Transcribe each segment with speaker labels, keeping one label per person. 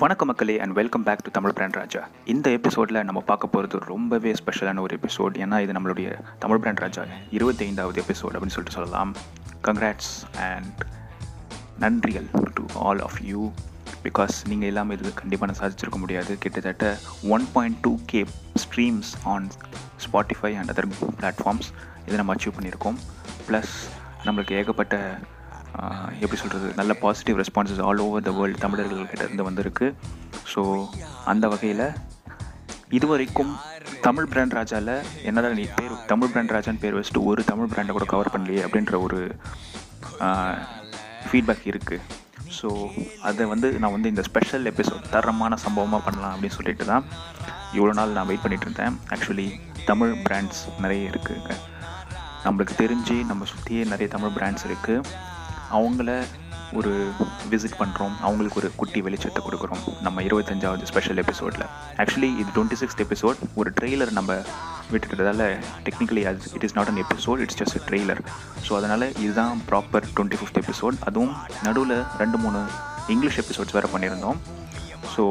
Speaker 1: வணக்கம் மக்களே and welcome back to Tamil brand Raja. இந்த எபிசோடில் நம்ம பார்க்க போகிறது ரொம்பவே ஸ்பெஷலான ஒரு எபிசோட் ஏன்னா இது நம்மளுடைய தமிழ் பிராண்ட் ராஜா இருபத்தி ஐந்தாவது எபிசோட் அப்படின்னு சொல்லிட்டு சொல்லலாம். கங்க்ராட்ஸ் அண்ட் நன்றிகள் to all of you because நீங்கள் இல்லாமல் இது கண்டிப்பாக நான் சாதிச்சிருக்க முடியாது. கிட்டத்தட்ட one point two K streams on Spotify and other platforms இதை நம்ம அச்சீவ் பண்ணியிருக்கோம். ப்ளஸ் நம்மளுக்கு ஏகப்பட்ட எப்படி சொல்கிறது நல்ல positive responses all over the world தமிழர்கள்கிட்ட இருந்து வந்திருக்கு. ஸோ அந்த வகையில் இதுவரைக்கும் தமிழ் பிராண்ட் ராஜாவில் என்னதான் நீ பேர் தமிழ் பிராண்ட் ராஜான்னு பேர் வச்சுட்டு ஒரு தமிழ் பிராண்டை கூட கவர் பண்ணலையே அப்படின்ற ஒரு ஃபீட்பேக் இருக்குது ஸோ அதை வந்து நான் வந்து இந்த ஸ்பெஷல் எபிசோட் தரமான சம்பவமாக பண்ணலாம் அப்படின்னு சொல்லிட்டு தான் இவ்வளோ நாள் நான் வெயிட் பண்ணிகிட்டு இருந்தேன். ஆக்சுவலி தமிழ் பிராண்ட்ஸ் நிறைய இருக்குங்க. நம்மளுக்கு தெரிஞ்சு நம்ம சுற்றியே நிறைய தமிழ் பிராண்ட்ஸ் இருக்குது அவங்கள ஒரு விசிட் பண்ணுறோம் அவங்களுக்கு ஒரு குட்டி வெளிச்சத்தை கொடுக்குறோம். நம்ம இருபத்தஞ்சாவது ஸ்பெஷல் எபிசோடில் ஆக்சுவலி இது டுவெண்ட்டி சிக்ஸ்த் எபிசோட் ஒரு ட்ரெய்லர் நம்ம விட்டுட்டதால டெக்னிக்கலி அது it is not an episode it's just trailer so அதனால் இதுதான் ப்ராப்பர் டுவெண்ட்டி ஃபிஃப்த் எபிசோட் அதுவும் நடுவில் ரெண்டு மூணு இங்கிலீஷ் எபிசோட்ஸ் வேறு பண்ணியிருந்தோம். ஸோ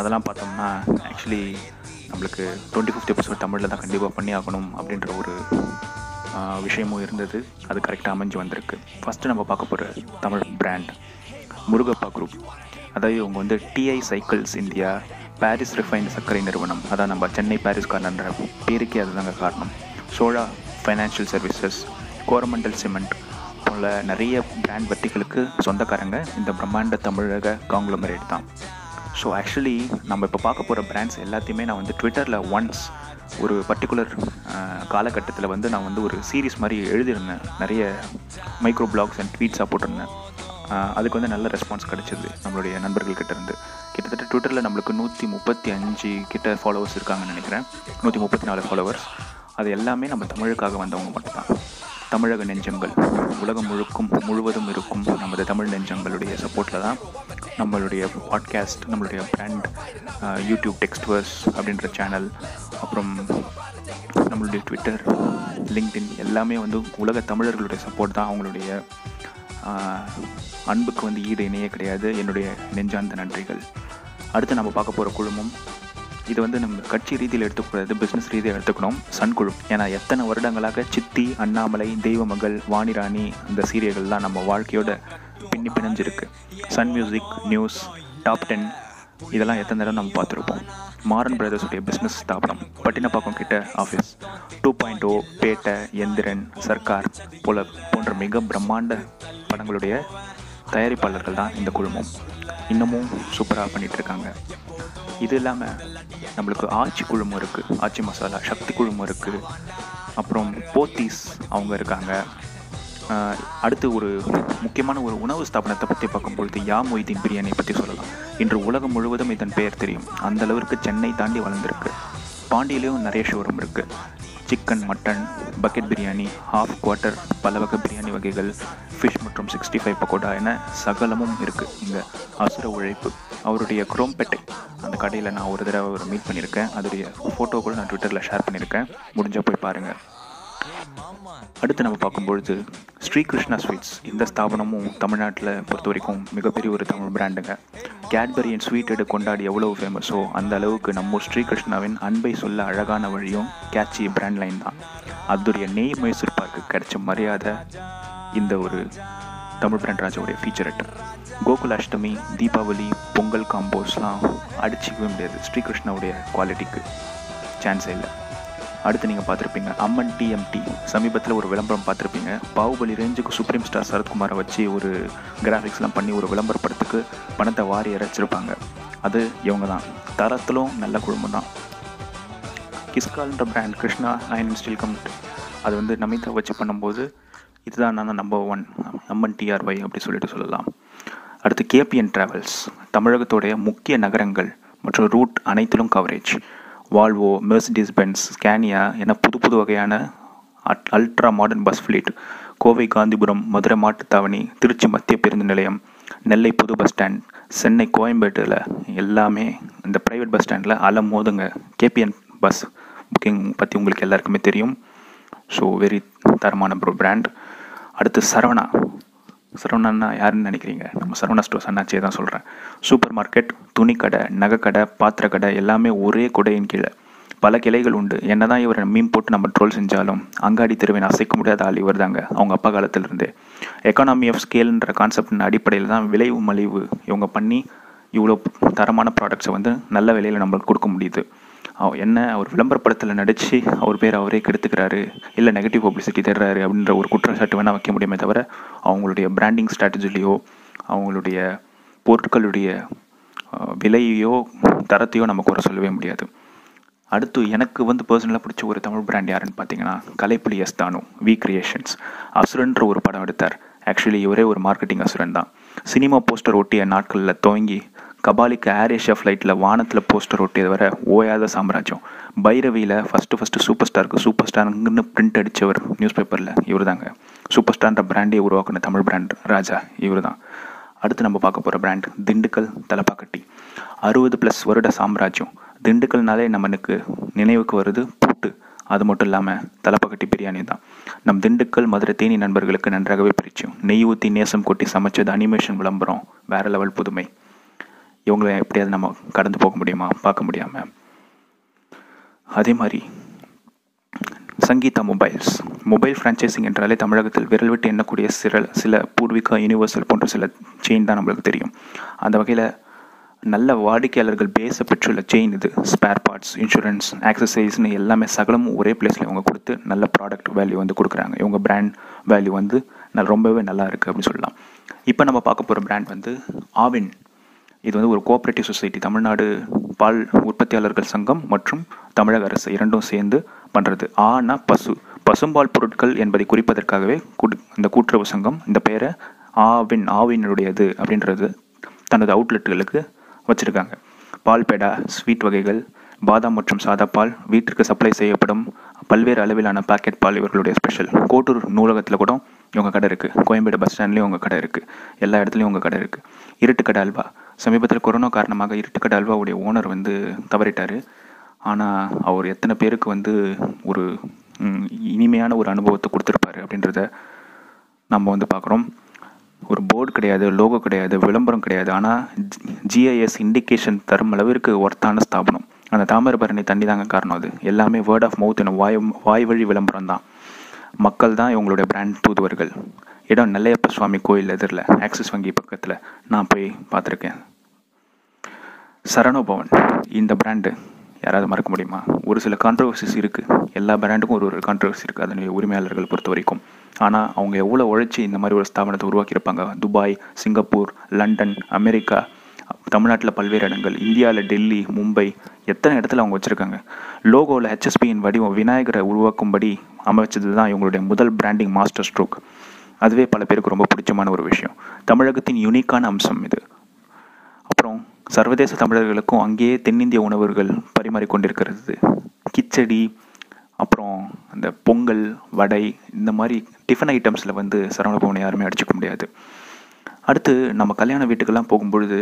Speaker 1: அதெல்லாம் பார்த்தோம்னா ஆக்சுவலி நம்மளுக்கு டுவெண்ட்டி ஃபிஃப்த் எபிசோட் தமிழில் தான் கண்டிப்பாக பண்ணி ஆகணும் அப்படின்ற ஒரு விஷயமும் இருந்தது. அது கரெக்டாக அமைஞ்சு வந்திருக்கு. ஃபஸ்ட்டு நம்ம பார்க்க போகிற தமிழ் பிராண்ட் முருகப்பா குரூப் அதாவது இவங்க வந்து TI cycles India Parry's refine சர்க்கரை நிறுவனம். அதான் நம்ம சென்னை பாரிஸ் பாரிஸ்காரன்ற பேருக்கே அதுதாங்க காரணம். Chola financial services Coromandel cement போல நிறைய பிராண்ட் வட்டிகளுக்கு சொந்தக்காரங்க இந்த பிரம்மாண்ட தமிழக காங்குளமரேட் தான். ஸோ ஆக்சுவலி நம்ம இப்போ பார்க்க போகிற பிராண்ட்ஸ் எல்லாத்தையுமே நான் வந்து ட்விட்டரில் ஒன்ஸ் ஒரு பர்டிகுலர் காலகட்டத்தில் வந்து நான் வந்து ஒரு சீரிஸ் மாதிரி எழுதியிருந்தேன். நிறைய மைக்ரோ பிளாக்ஸ் அண்ட் ட்வீட்ஸாக போட்டிருந்தேன் அதுக்கு வந்து நல்ல ரெஸ்பான்ஸ் கிடச்சிது நம்மளுடைய நண்பர்கள்கிட்டேருந்து இருந்து. கிட்டத்தட்ட ட்விட்டரில் நம்மளுக்கு நூற்றி முப்பத்தி அஞ்சு கிட்ட ஃபாலோவர்ஸ் இருக்காங்கன்னு நினைக்கிறேன். நூற்றி முப்பத்தி நாலு ஃபாலோவர்ஸ் அது எல்லாமே நம்ம தமிழுக்காக வந்தவங்க மட்டும்தான். தமிழக நெஞ்சங்கள். உலகம் முழுக்கும் முழுவதும் இருக்கும் நமது தமிழ் நெஞ்சங்களுடைய சப்போர்ட்டில் தான் நம்மளுடைய பாட்காஸ்ட் நம்மளுடைய பிராண்ட் யூடியூப் டெக்ஸ்ட்வர்ஸ் அப்படின்ற சேனல் அப்புறம் நம்மளுடைய ட்விட்டர் லிங்க்டின் எல்லாமே வந்து உலக தமிழர்களுடைய சப்போர்ட் தான். அவங்களுடைய அன்புக்கு வந்து ஈடு இணையே கிடையாது. என்னுடைய நெஞ்சார்ந்த நன்றிகள். அடுத்து நம்ம பார்க்க போகிற குழுமம் இது வந்து நம்ம கட்சி ரீதியில் எடுத்துக்கூடாது பிஸ்னஸ் ரீதியாக எடுத்துக்கணும். சன்குழு ஏன்னா எத்தனை வருடங்களாக சித்தி அண்ணாமலை தெய்வமகள் வாணிராணி இந்த சீரியல்கள்லாம் நம்ம வாழ்க்கையோட பின்னி பிணைஞ்சிருக்கு. Sun music news top ten இதெல்லாம் எத்தனை தடவை நம்ம பார்த்துருப்போம். மாறன் பிரதர்ஸுடைய பிஸ்னஸ் ஸ்தாபனம் பட்டினப்பாக்கம் கிட்ட office two point O Petta Enthiran Sarkar போல போன்ற மிக பிரம்மாண்ட படங்களுடைய தயாரிப்பாளர்கள் தான் இந்த குழுமம். இன்னமும் சூப்பராக பண்ணிகிட்ருக்காங்க இருக்காங்க. இது இல்லாமல் நம்மளுக்கு ஆச்சி குழுமம் இருக்குது ஆச்சி மசாலா சக்தி குழுமம் இருக்குது அப்புறம் போத்தீஸ் அவங்க இருக்காங்க. அடுத்து ஒரு முக்கியமான ஒரு உணவு ஸ்தாபனத்தை பற்றி பார்க்கும்பொழுது யா மொய்தீன் பிரியாணி பற்றி சொல்லலாம். இன்று உலகம் முழுவதும் இதன் பெயர் தெரியும். அந்த அளவிற்கு சென்னை தாண்டி வளர்ந்துருக்கு. பாண்டியிலையும் நிறைய ஷோரூம் இருக்குது chicken mutton bucket biryani half quarter பல வகை பிரியாணி வகைகள் ஃபிஷ் மற்றும் சிக்ஸ்டி ஃபைவ் பக்கோடா என சகலமும் இருக்குது இங்கே அசுர உழைப்பு. அவருடைய குரோம்பேட்டை அந்த கடையில் நான் ஒரு தடவை ஒரு மீட் பண்ணியிருக்கேன். அதோடைய ஃபோட்டோ கூட நான் ட்விட்டரில் ஷேர் பண்ணியிருக்கேன். முடிஞ்சால் போய் பாருங்கள் அடுத்து நம்ம பார்க்கும்பொழுது ஸ்ரீகிருஷ்ணா ஸ்வீட்ஸ். இந்த ஸ்தாபனமும் தமிழ்நாட்டில் பொறுத்த வரைக்கும் மிகப்பெரிய ஒரு தமிழ் பிராண்டுங்க கேட்பரியின் ஸ்வீட் எடு கொண்டாடி எவ்வளோ ஃபேமஸோ அந்த அளவுக்கு நம்ம ஸ்ரீகிருஷ்ணாவின் அன்பை சொல்ல அழகான வழியும் கேட்சி பிராண்ட் லைன் தான். அதோடைய நெய் மைசூர் பார்க்கு கிடைச்ச மரியாதை இந்த ஒரு தமிழ் பிராண்ட் ராஜாவுடைய கோகுல கோகுலாஷ்டமி தீபாவளி பொங்கல் காம்போஸ்லாம் அடிச்சிக்கவே முடியாது ஸ்ரீகிருஷ்ணாவுடைய குவாலிட்டிக்கு சான்ஸே இல்லை. அடுத்து நீங்கள் பார்த்துருப்பீங்க அம்மன் டிஎம்டி சமீபத்தில் ஒரு விளம்பரம் பார்த்துருப்பீங்க. பாகுபலி ரேஞ்சுக்கு சுப்ரீம் ஸ்டார் சரத்குமாரை வச்சு ஒரு கிராஃபிக்ஸ்லாம் பண்ணி ஒரு விளம்பர படத்துக்கு பணத்தை வாரி இறைச்சிருப்பாங்க. அது இவங்க தான் தரத்திலும் நல்ல குழுமம் தான் கிஸ்கால்ன்ற brand Krishna iron steel company அது வந்து நமிதா வச்சு பண்ணும்போது இதுதான் நான் நம்பர் ஒன் அம்மன் டிஆர்ஒய் அப்படி சொல்லிட்டு சொல்லலாம். அடுத்து கேபிஎன் ட்ராவல்ஸ் தமிழகத்துடைய முக்கிய நகரங்கள் மற்றும் ரூட் அனைத்திலும் coverage Volvo Mercedes Benz Scania என புது புது வகையான ultra modern bus fleet Kovai Gandhipuram Madurai Mattuthavani Tiruchi மத்திய பேருந்து நிலையம் நெல்லை புது பஸ் ஸ்டாண்ட் சென்னை கோயம்பேட்டில் எல்லாமே இந்த ப்ரைவேட் பஸ் ஸ்டாண்டில் அலை மோதுங்க கேபிஎன் பஸ் புக்கிங் பற்றி உங்களுக்கு எல்லாருக்குமே தெரியும். ஸோ வெரி தரமான ப்ரோ பிராண்ட் அடுத்து சரவணா. சரவணன்னா யாருன்னு நினைக்கிறீங்க? நம்ம சரவணா ஸ்டோர்ஸ் அண்ணாச்சியை தான் சொல்கிறேன் சூப்பர் மார்க்கெட் துணிக்கடை நகைக்கடை பாத்திரக்கடை எல்லாமே ஒரே குடையின் கீழே. பல கிளைகள் உண்டு. என்னதான் இவர் மீன் போட்டு நம்ம ட்ரோல் செஞ்சாலும் அங்காடி தெருவின் அசைக்க முடியாத ஆள் இவர் தாங்க அவங்க அப்பா காலத்திலிருந்தே. எக்கானமி ஆஃப் ஸ்கேல்ன்ற கான்செப்டின் அடிப்படையில் தான் விளைவு மலிவு இவங்க பண்ணி இவ்வளோ தரமான ப்ராடக்ட்ஸை வந்து நல்ல விலையில் நம்மளுக்கு கொடுக்க முடியுது. என்ன அவர் விளம்பரப்படத்தில் நடித்து அவர் பேர் அவரே கெடுத்துக்கிறாரு இல்லை நெகட்டிவ் பப்ளிசிட்டி தர்றாரு அப்படின்ற ஒரு குற்றச்சாட்டு வேணால் வைக்க முடியுமே தவிர அவங்களுடைய பிராண்டிங் ஸ்ட்ராட்டஜிலையோ அவங்களுடைய பொருட்களுடைய விலையோ விலையையோ தரத்தையோ நம்ம குறை சொல்லவே முடியாது. அடுத்து எனக்கு வந்து பர்சனலாக பிடிச்ச ஒரு தமிழ் பிராண்ட் யாருன்னு பார்த்தீங்கன்னா Kalaippuli S Thanu V creations அசுரன்ற ஒரு படம் எடுத்தார். ஆக்சுவலி இவரே ஒரு மார்க்கெட்டிங் அசுரன் தான். சினிமா போஸ்டர் ஒட்டிய நாட்களில் துவங்கி கபாலிக்கு ஏர் ஏஷியா ஃப்ளைட்டில் வானத்தில் போஸ்டர் ஒட்டியது வர ஓயாத சாம்ராஜ்யம். பைரவியில் ஃபஸ்ட்டு ஃபஸ்ட்டு சூப்பர் ஸ்டாருக்கு சூப்பர் ஸ்டாருங்கன்னு பிரிண்ட் அடித்தவர் நியூஸ் பேப்பரில் இவர் தாங்க சூப்பர் ஸ்டார்ன்ற பிராண்டே உருவாக்குன தமிழ் பிராண்ட் ராஜா இவர் தான் அடுத்து நம்ம பார்க்க போகிற பிராண்ட் திண்டுக்கல் தலப்பாக்கட்டி. அறுபது ப்ளஸ் வருட சாம்ராஜ்யம். திண்டுக்கல்னாலே நம்மனுக்கு நினைவுக்கு வருது பூட்டு. அது மட்டும் இல்லாமல் தலப்பாக்கட்டி பிரியாணி தான். நம் திண்டுக்கல் மதுரை தேனி நண்பர்களுக்கு நன்றாகவே பிரிச்சோம் நெய் ஊற்றி நேசம் கொட்டி சமைச்சது அனிமேஷன் விளம்பரம். வேற லெவல் புதுமை. இவங்களை எப்படியாவது நம்ம கடந்து போக முடியுமா? பார்க்க முடியாமல் அதே மாதிரி சங்கீதா மொபைல்ஸ். மொபைல் ஃப்ரான்ச்சைசிங் என்றாலே தமிழகத்தில் விரல் விட்டு எண்ணக்கூடிய சில சில பூர்விகா யூனிவர்சல் போன்ற சில செயின் தான் நம்மளுக்கு தெரியும். அந்த வகையில் நல்ல வாடிக்கையாளர்கள் பேஸை பெற்றுள்ள செயின் இது. ஸ்பேர் பார்ட்ஸ் இன்சூரன்ஸ் ஆக்சசரிஸ்னு எல்லாமே சகலமும் ஒரே பிளேஸில் இவங்க கொடுத்து நல்ல ப்ராடக்ட் வேல்யூ வந்து கொடுக்குறாங்க. இவங்க பிராண்ட் வேல்யூ வந்து நல்ல ரொம்பவே நல்லா இருக்குது அப்படின்னு சொல்லலாம். இப்போ நம்ம பார்க்க போகிற பிராண்ட் வந்து ஆவின் இது வந்து ஒரு கோஆப்ரேட்டிவ் சொசைட்டி தமிழ்நாடு பால் உற்பத்தியாளர்கள் சங்கம் மற்றும் தமிழக அரசு இரண்டும் சேர்ந்து பண்ணுறது ஆனா பசு பசும்பால் பொருட்கள் என்பதை குறிப்பதற்காகவே இந்த கூட்டுறவு சங்கம் இந்த பெயரை ஆவின் ஆவினுடையது அப்படின்றது தனது அவுட்லெட்டுகளுக்கு வச்சுருக்காங்க. பால் பேடா ஸ்வீட் வகைகள் பாதாம் மற்றும் சாதா பால் வீட்டிற்கு சப்ளை செய்யப்படும் பல்வேறு அளவிலான பாக்கெட் பால் இவர்களுடைய ஸ்பெஷல் கோட்டூர் நூலகத்தில் கூட இவங்க கடை இருக்குது கோயம்பேடு பஸ் ஸ்டாண்ட்லேயும் உங்கள் கடை இருக்குது எல்லா இடத்துலையும் உங்கள் கடை இருக்குது இருட்டுக்கடை அல்வா சமீபத்தில் கொரோனா காரணமாக இருட்டுக்கடை அல்வாவுடைய ஓனர் வந்து தவறிட்டார். ஆனால் அவர் எத்தனை பேருக்கு வந்து ஒரு இனிமையான ஒரு அனுபவத்தை கொடுத்துருப்பாரு அப்படின்றத நம்ம வந்து பார்க்குறோம். ஒரு போர்டு கிடையாது லோகோ கிடையாது விளம்பரம் கிடையாது. ஆனால் ஜிஐஎஸ் இண்டிகேஷன் தரும் அளவிற்கு ஒர்த்தான ஸ்தாபனம். அந்த தாமிரபரணி தண்ணி தாங்க காரணம் அது. எல்லாமே வேர்ட் ஆஃப் மவுத் என வாய் வாய் வழி விளம்பரம் தான். மக்கள் தான் இவங்களுடைய பிராண்ட் தூதுவர்கள். இடம் நெல்லையப்ப சுவாமி கோயில் எதிரில் ஆக்சிஸ் வங்கி பக்கத்தில். நான் போய் பார்த்துருக்கேன். சரணோபவன். இந்த பிராண்டு யாராவது மறக்க முடியுமா? ஒரு சில கான்ட்ரவர்சிஸ் இருக்குது எல்லா பிராண்டுக்கும் ஒரு ஒரு கான்ட்ரவர்சி இருக்குது அதனுடைய உரிமையாளர்கள் பொறுத்த வரைக்கும். ஆனால் அவங்க எவ்வளோ உழைச்சி இந்த மாதிரி ஒரு ஸ்தாபனத்தை உருவாக்கியிருப்பாங்க? துபாய் சிங்கப்பூர் லண்டன் அமெரிக்கா தமிழ்நாட்டில் பல்வேறு இடங்கள் இந்தியாவில் டெல்லி மும்பை எத்தனை இடத்துல அவங்க வச்சுருக்காங்க? லோகோவில் ஹெச்எஸ்பியின் வடிவம் விநாயகரை உருவாக்கும்படி அமைச்சது தான் இவங்களுடைய முதல் பிராண்டிங் மாஸ்டர் ஸ்ட்ரோக் அதுவே பல பேருக்கு ரொம்ப பிடிச்சமான ஒரு விஷயம். தமிழகத்தின் யுனிக்கான அம்சம் இது. சர்வதேச தமிழர்களுக்கும் அங்கேயே தென்னிந்திய உணவுகள் பரிமாறிக்கொண்டிருக்கிறது. கிச்சடி அப்புறம் அந்த பொங்கல் வடை இந்த மாதிரி டிஃபன் ஐட்டம்ஸில் வந்து சரவணபவனை யாருமே அடிச்சுக்க முடியாது. அடுத்து நம்ம கல்யாண வீட்டுக்கெல்லாம் போகும்பொழுது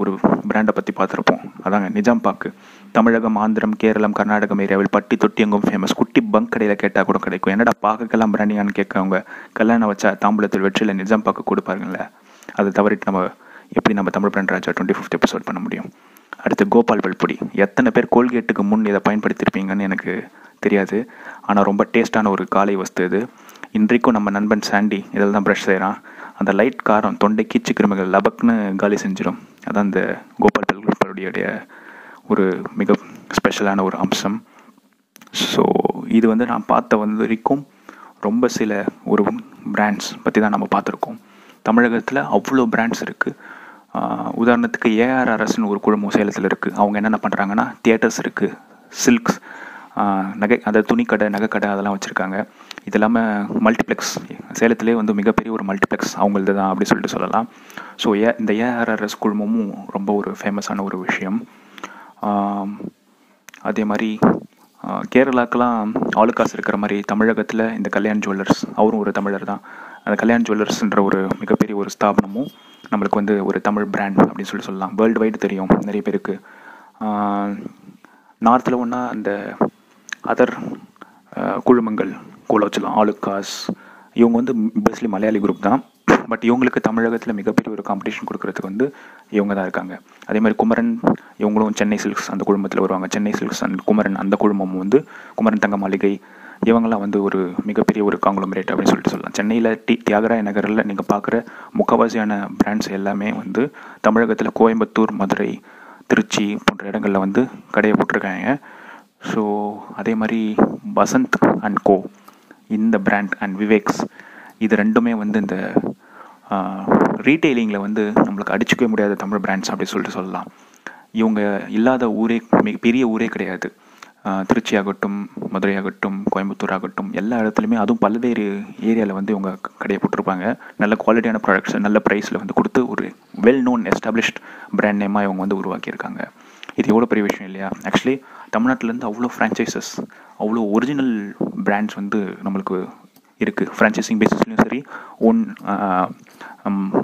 Speaker 1: ஒரு பிராண்டை பற்றி பார்த்துருப்போம். அதாங்க நிஜாம் பாக்கு. தமிழகம் ஆந்திரம் கேரளம் கர்நாடகம் ஏரியாவில் பட்டி தொட்டி எங்கும் ஃபேமஸ் குட்டி பங்க் கடையில் கேட்டால் கூட கிடைக்கும். என்னடா பாக்குக்கெல்லாம் பிராண்டிங்கான்னு கேட்கவங்க கல்யாணம் வச்சா தாம்பூலத்தில் வெற்றியில் நிஜாம் பாக்கு கொடுப்பாருங்களே அதை தவறிட்டு நம்ம எப்படி நம்ம Tamil brand Raja twenty fifth episode பண்ண முடியும்? அடுத்து கோபால் வெல்பொடி. எத்தனை பேர் கோல்கேட்டுக்கு முன் இதை பயன்படுத்தியிருப்பீங்கன்னு எனக்கு தெரியாது. ஆனால் ரொம்ப டேஸ்டான ஒரு காலை வஸ்து இது. இன்றைக்கும் நம்ம நண்பன் சாண்டி இதில் தான் ப்ரஷ் செய்கிறான். அந்த லைட் காரம் தொண்டை கீச்சு கிருமிகள் லபக்னு காலி செஞ்சிடும். அதான் இந்த கோபால் வெல்பொடியுடைய ஒரு மிக ஸ்பெஷலான ஒரு அம்சம். ஸோ இது வந்து நான் பார்த்த வந்து வரைக்கும் ரொம்ப சில ஒரு பிராண்ட்ஸ் பற்றி தான் நம்ம பார்த்துருக்கோம். தமிழகத்தில் அவ்வளோ பிராண்ட்ஸ் இருக்குது உதாரணத்துக்கு ஏஆர்ஆர்எஸ்னு ஒரு குழுமம் சேலத்தில் இருக்குது அவங்க என்னென்ன பண்ணுறாங்கன்னா தியேட்டர்ஸ் இருக்குது சில்க்ஸ் நகை அதாவது துணிக்கடை நகைக்கடை அதெல்லாம் வச்சுருக்காங்க. இது இல்லாமல் மல்டிப்ளெக்ஸ் சேலத்திலே வந்து மிகப்பெரிய ஒரு மல்டிப்ளெக்ஸ் அவங்களது தான் அப்படி சொல்லிட்டு சொல்லலாம். ஸோ ஏ இந்த ஏஆர்ஆர்எஸ் குழுமமும் ரொம்ப ஒரு ஃபேமஸான ஒரு விஷயம். அதே மாதிரி கேரளாக்கெலாம் கேரளாக்கெல்லாம் ஆளுக்காசு இருக்கிற மாதிரி தமிழகத்தில் இந்த கல்யாண் ஜுவல்லர்ஸ் அவரும் ஒரு தமிழர் தான். அந்த கல்யாண் ஜுவல்லர்ஸ்ன்ற ஒரு மிகப்பெரிய ஒரு ஸ்தாபனமும் நம்மளுக்கு வந்து ஒரு தமிழ் பிராண்ட் அப்படின்னு சொல்லி சொல்லலாம். வேர்ல்டு வைடு தெரியும் நிறைய பேருக்கு. நார்த்தில் ஒன்றா அந்த அதர் குழுமங்கள் கோலோச்சலாம் ஆளுக்காஸ் இவங்க வந்து பேஸ்லி மலையாளி குரூப் தான். பட் இவங்களுக்கு தமிழகத்தில் மிகப்பெரிய ஒரு காம்படிஷன் கொடுக்கறதுக்கு வந்து இவங்க தான் இருக்காங்க. அதே மாதிரி குமரன் இவங்களும் சென்னை சில்க்ஸ் அந்த குழுமத்தில் வருவாங்க. சென்னை சில்க்ஸ் அண்ட் குமரன் அந்த குழுமம் வந்து குமரன் தங்க மாளிகை இவங்கெல்லாம் வந்து ஒரு மிகப்பெரிய ஒரு காங்குளமரேட் அப்படின்னு சொல்லிட்டு சொல்லலாம். சென்னையில் டி தியாகராய நகரில் நீங்கள் பார்க்குற முக்கால்வாசியான பிராண்ட்ஸ் எல்லாமே வந்து தமிழகத்தில் கோயம்புத்தூர் மதுரை திருச்சி போன்ற இடங்களில் வந்து கடையை போட்டிருக்காங்க. ஸோ அதே மாதிரி வசந்த் அண்ட் கோ இந்த பிராண்ட் அண்ட் விவேக்ஸ் இது ரெண்டுமே வந்து இந்த ரீட்டெயிலிங்கில் வந்து நம்மளுக்கு அடிச்சுக்கவே முடியாத தமிழ் பிராண்ட்ஸ் அப்படின்னு சொல்லிட்டு சொல்லலாம். இவங்க இல்லாத ஊரே மிக பெரிய ஊரே கிடையாது. திருச்சி ஆகட்டும் மதுரை ஆகட்டும் கோயம்புத்தூர் ஆகட்டும் எல்லா இடத்துலையுமே அதுவும் பல்வேறு ஏரியாவில் வந்து இவங்க கடையை போட்டிருப்பாங்க. நல்ல குவாலிட்டியான ப்ராடக்ட்ஸ் நல்ல ப்ரைஸில் வந்து கொடுத்து ஒரு வெல் நோன் எஸ்டாப்ளிஷ்ட் பிராண்ட் நேமாக இவங்க வந்து உருவாக்கியிருக்காங்க. இது எவ்வளோ பெரிய விஷயம் இல்லையா? ஆக்சுவலி தமிழ்நாட்டிலேருந்து அவ்வளோ ஃப்ரான்ச்சைசஸ் அவ்வளோ ஒரிஜினல் பிராண்ட்ஸ் வந்து நம்மளுக்கு இருக்குது ஃப்ரான்ச்சைசிங் பேசிஸ்லையும் சரி ஓன்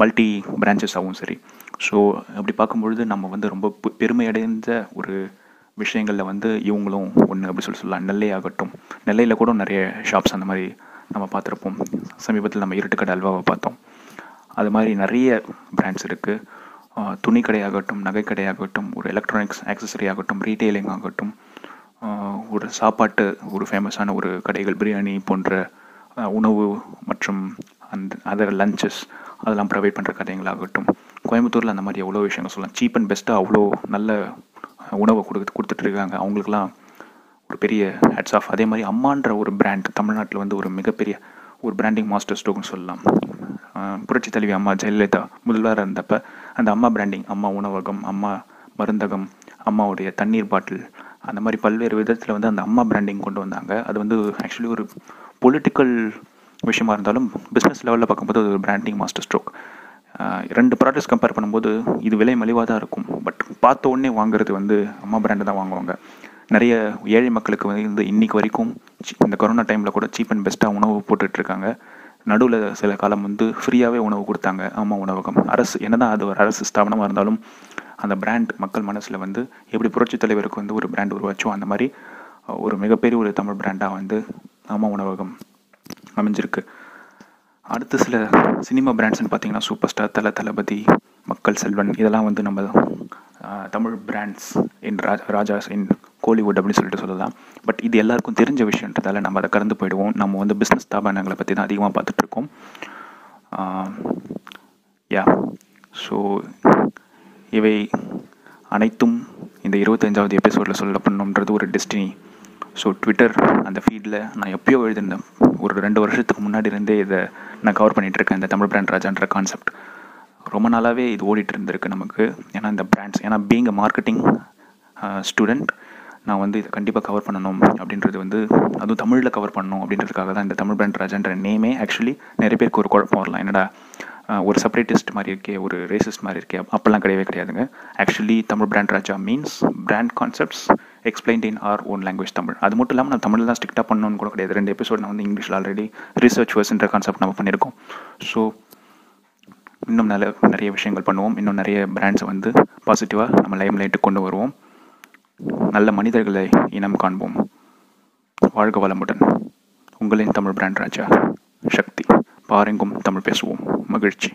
Speaker 1: மல்டி பிரான்ச்சஸாகவும் சரி. ஸோ அப்படி பார்க்கும்பொழுது நம்ம வந்து ரொம்ப பெருமையடைந்த பெருமை அடைந்த ஒரு விஷயங்களில் வந்து இவங்களும் ஒன்று அப்படி சொல்லி சொல்லலாம். நெல்லை ஆகட்டும். நெல்லையில் கூட நிறைய ஷாப்ஸ் அந்த மாதிரி நம்ம பார்த்துருப்போம். சமீபத்தில் நம்ம இருட்டுக்கடை அல்வாவை பார்த்தோம். அது மாதிரி நிறைய பிராண்ட்ஸ் இருக்குது துணி கடையாகட்டும் நகைக்கடையாகட்டும் ஒரு எலக்ட்ரானிக்ஸ் ஆக்சசரி ஆகட்டும் ரீட்டெயிலிங் ஆகட்டும் ஒரு சாப்பாட்டு ஒரு ஃபேமஸான ஒரு கடைகள் பிரியாணி போன்ற உணவு மற்றும் அந்த அதர் லஞ்சஸ் அதெல்லாம் ப்ரொவைட் பண்ணுற கடைகளாகட்டும். கோயம்புத்தூரில் அந்த மாதிரி எவ்வளோ விஷயங்கள் சொல்லலாம். சீப் அண்ட் பெஸ்ட்டாக அவ்வளோ நல்ல உணவை கொடுத்து கொடுத்துட்ருக்காங்க. அவங்களுக்கெல்லாம் ஒரு பெரிய ஹேட்ஸ் ஆஃப் அதே மாதிரி அம்மான்ற ஒரு பிராண்ட் தமிழ்நாட்டில் வந்து ஒரு மிகப்பெரிய ஒரு பிராண்டிங் மாஸ்டர் ஸ்ட்ரோக்னு சொல்லலாம். புரட்சி தலைவி அம்மா ஜெயலலிதா முதல்வராக இருந்தப்ப அந்த அம்மா பிராண்டிங் அம்மா உணவகம் அம்மா மருந்தகம் அம்மாவுடைய தண்ணீர் பாட்டில் அந்த மாதிரி பல்வேறு விதத்தில் வந்து அந்த அம்மா பிராண்டிங் கொண்டு வந்தாங்க. அது வந்து ஆக்சுவலி ஒரு பொலிட்டிக்கல் விஷயமா இருந்தாலும் பிஸ்னஸ் லெவலில் பார்க்கும்போது அது ஒரு பிராண்டிங் மாஸ்டர் ஸ்ட்ரோக் ரெண்டு ப்ராடக்ட்ஸ் கம்பேர் பண்ணும்போது இது விலை மலிவாக தான் இருக்கும். பட் பார்த்த உடனே வாங்குறது வந்து அம்மா பிராண்டு தான் வாங்குவாங்க. நிறைய ஏழை மக்களுக்கு வந்து இன்னைக்கு வரைக்கும் இந்த கொரோனா டைமில் கூட சீப் அண்ட் பெஸ்ட்டாக உணவு போட்டுட்ருக்காங்க நடுவில் சில காலம் வந்து ஃப்ரீயாகவே உணவு கொடுத்தாங்க அம்மா உணவகம். அரசு என்னதான் அது ஒரு அரசு ஸ்தாபனமாக இருந்தாலும் அந்த பிராண்ட் மக்கள் மனசில் வந்து எப்படி புரட்சி தலைவருக்கு வந்து ஒரு பிராண்ட் உருவாச்சோ அந்த மாதிரி ஒரு மிகப்பெரிய ஒரு தமிழ் பிராண்டாக வந்து அம்மா உணவகம் அமைஞ்சிருக்கு. அடுத்து சில சினிமா பிராண்ட்ஸ்னு பார்த்தீங்கன்னா சூப்பர் ஸ்டார் தல தளபதி மக்கள் செல்வன் இதெல்லாம் வந்து நம்ம Tamil brands in Raja Rajas in Kollywood அப்படின்னு சொல்லிட்டு சொல்லலாம். பட் இது எல்லாருக்கும் தெரிஞ்ச விஷயன்றதால நம்ம அதை கடந்து போயிடுவோம். நம்ம வந்து பிஸ்னஸ் ஸ்தாபனங்களை பற்றி தான் அதிகமாக பார்த்துட்ருக்கோம் யா ஸோ இவை அனைத்தும் இந்த இருபத்தஞ்சாவது எபிசோடில் சொல்லப்படணுன்றது ஒரு டெஸ்டினி ஸோ ட்விட்டர் அந்த ஃபீல்டில் நான் எப்பயோ எழுதியிருந்தேன். ஒரு ரெண்டு வருஷத்துக்கு முன்னாடி இருந்தே இதை நான் கவர் பண்ணிகிட்டு இருக்கேன் இந்த தமிழ் பிராண்ட் ராஜான்ற கான்செப்ட் ரொம்ப நாளாகவே இது ஓடிட்டு இருந்திருக்கு நமக்கு. ஏன்னா இந்த பிராண்ட்ஸ் ஏன்னா பீங் அ மார்க்கெட்டிங் ஸ்டூடெண்ட் நான் வந்து இதை கண்டிப்பாக கவர் பண்ணணும் அப்படின்றது வந்து அதுவும் தமிழில் கவர் பண்ணணும் அப்படின்றதுக்காக தான் இந்த தமிழ் பிராண்ட் ராஜான்ற நேமே ஆக்சுவலி நிறைய பேருக்கு ஒரு குழப்பம் வரலாம். என்னடா ஒரு செப்பரேட்டிஸ்ட் மாதிரி இருக்கே ஒரு ரேசிஸ்ட் மாதிரி இருக்கே அப்போல்லாம் கிடையவே கிடையாதுங்க. Actually Tamil brand Raja means brand concepts explained in our own language Tamil. அது மட்டும் இல்லாமல் நான் தமிழ் தான் ஸ்ட்ரிக்டாக பண்ணணும்னு கூட கிடையாது. ரெண்டு எபிசோட் நான் வந்து இங்கிலீஷில் ஆல்ரெடி ரிசர்ச் வேர்ஸ்ன்ற கான்செப்ட் நம்ம பண்ணியிருக்கோம். ஸோ இன்னும் நல்ல நிறைய விஷயங்கள் பண்ணுவோம். இன்னும் நிறைய பிராண்ட்ஸை வந்து பாசிட்டிவாக நம்ம லைம் லைட்டு கொண்டு வருவோம். நல்ல மனிதர்களை இனம் காண்போம். வாழ்க வளமுடன். உங்களின் தமிழ் பிராண்ட் ராஜா சக்தி. பாருங்கும் தமிழ் பேசுவோம். மகிழ்ச்சி.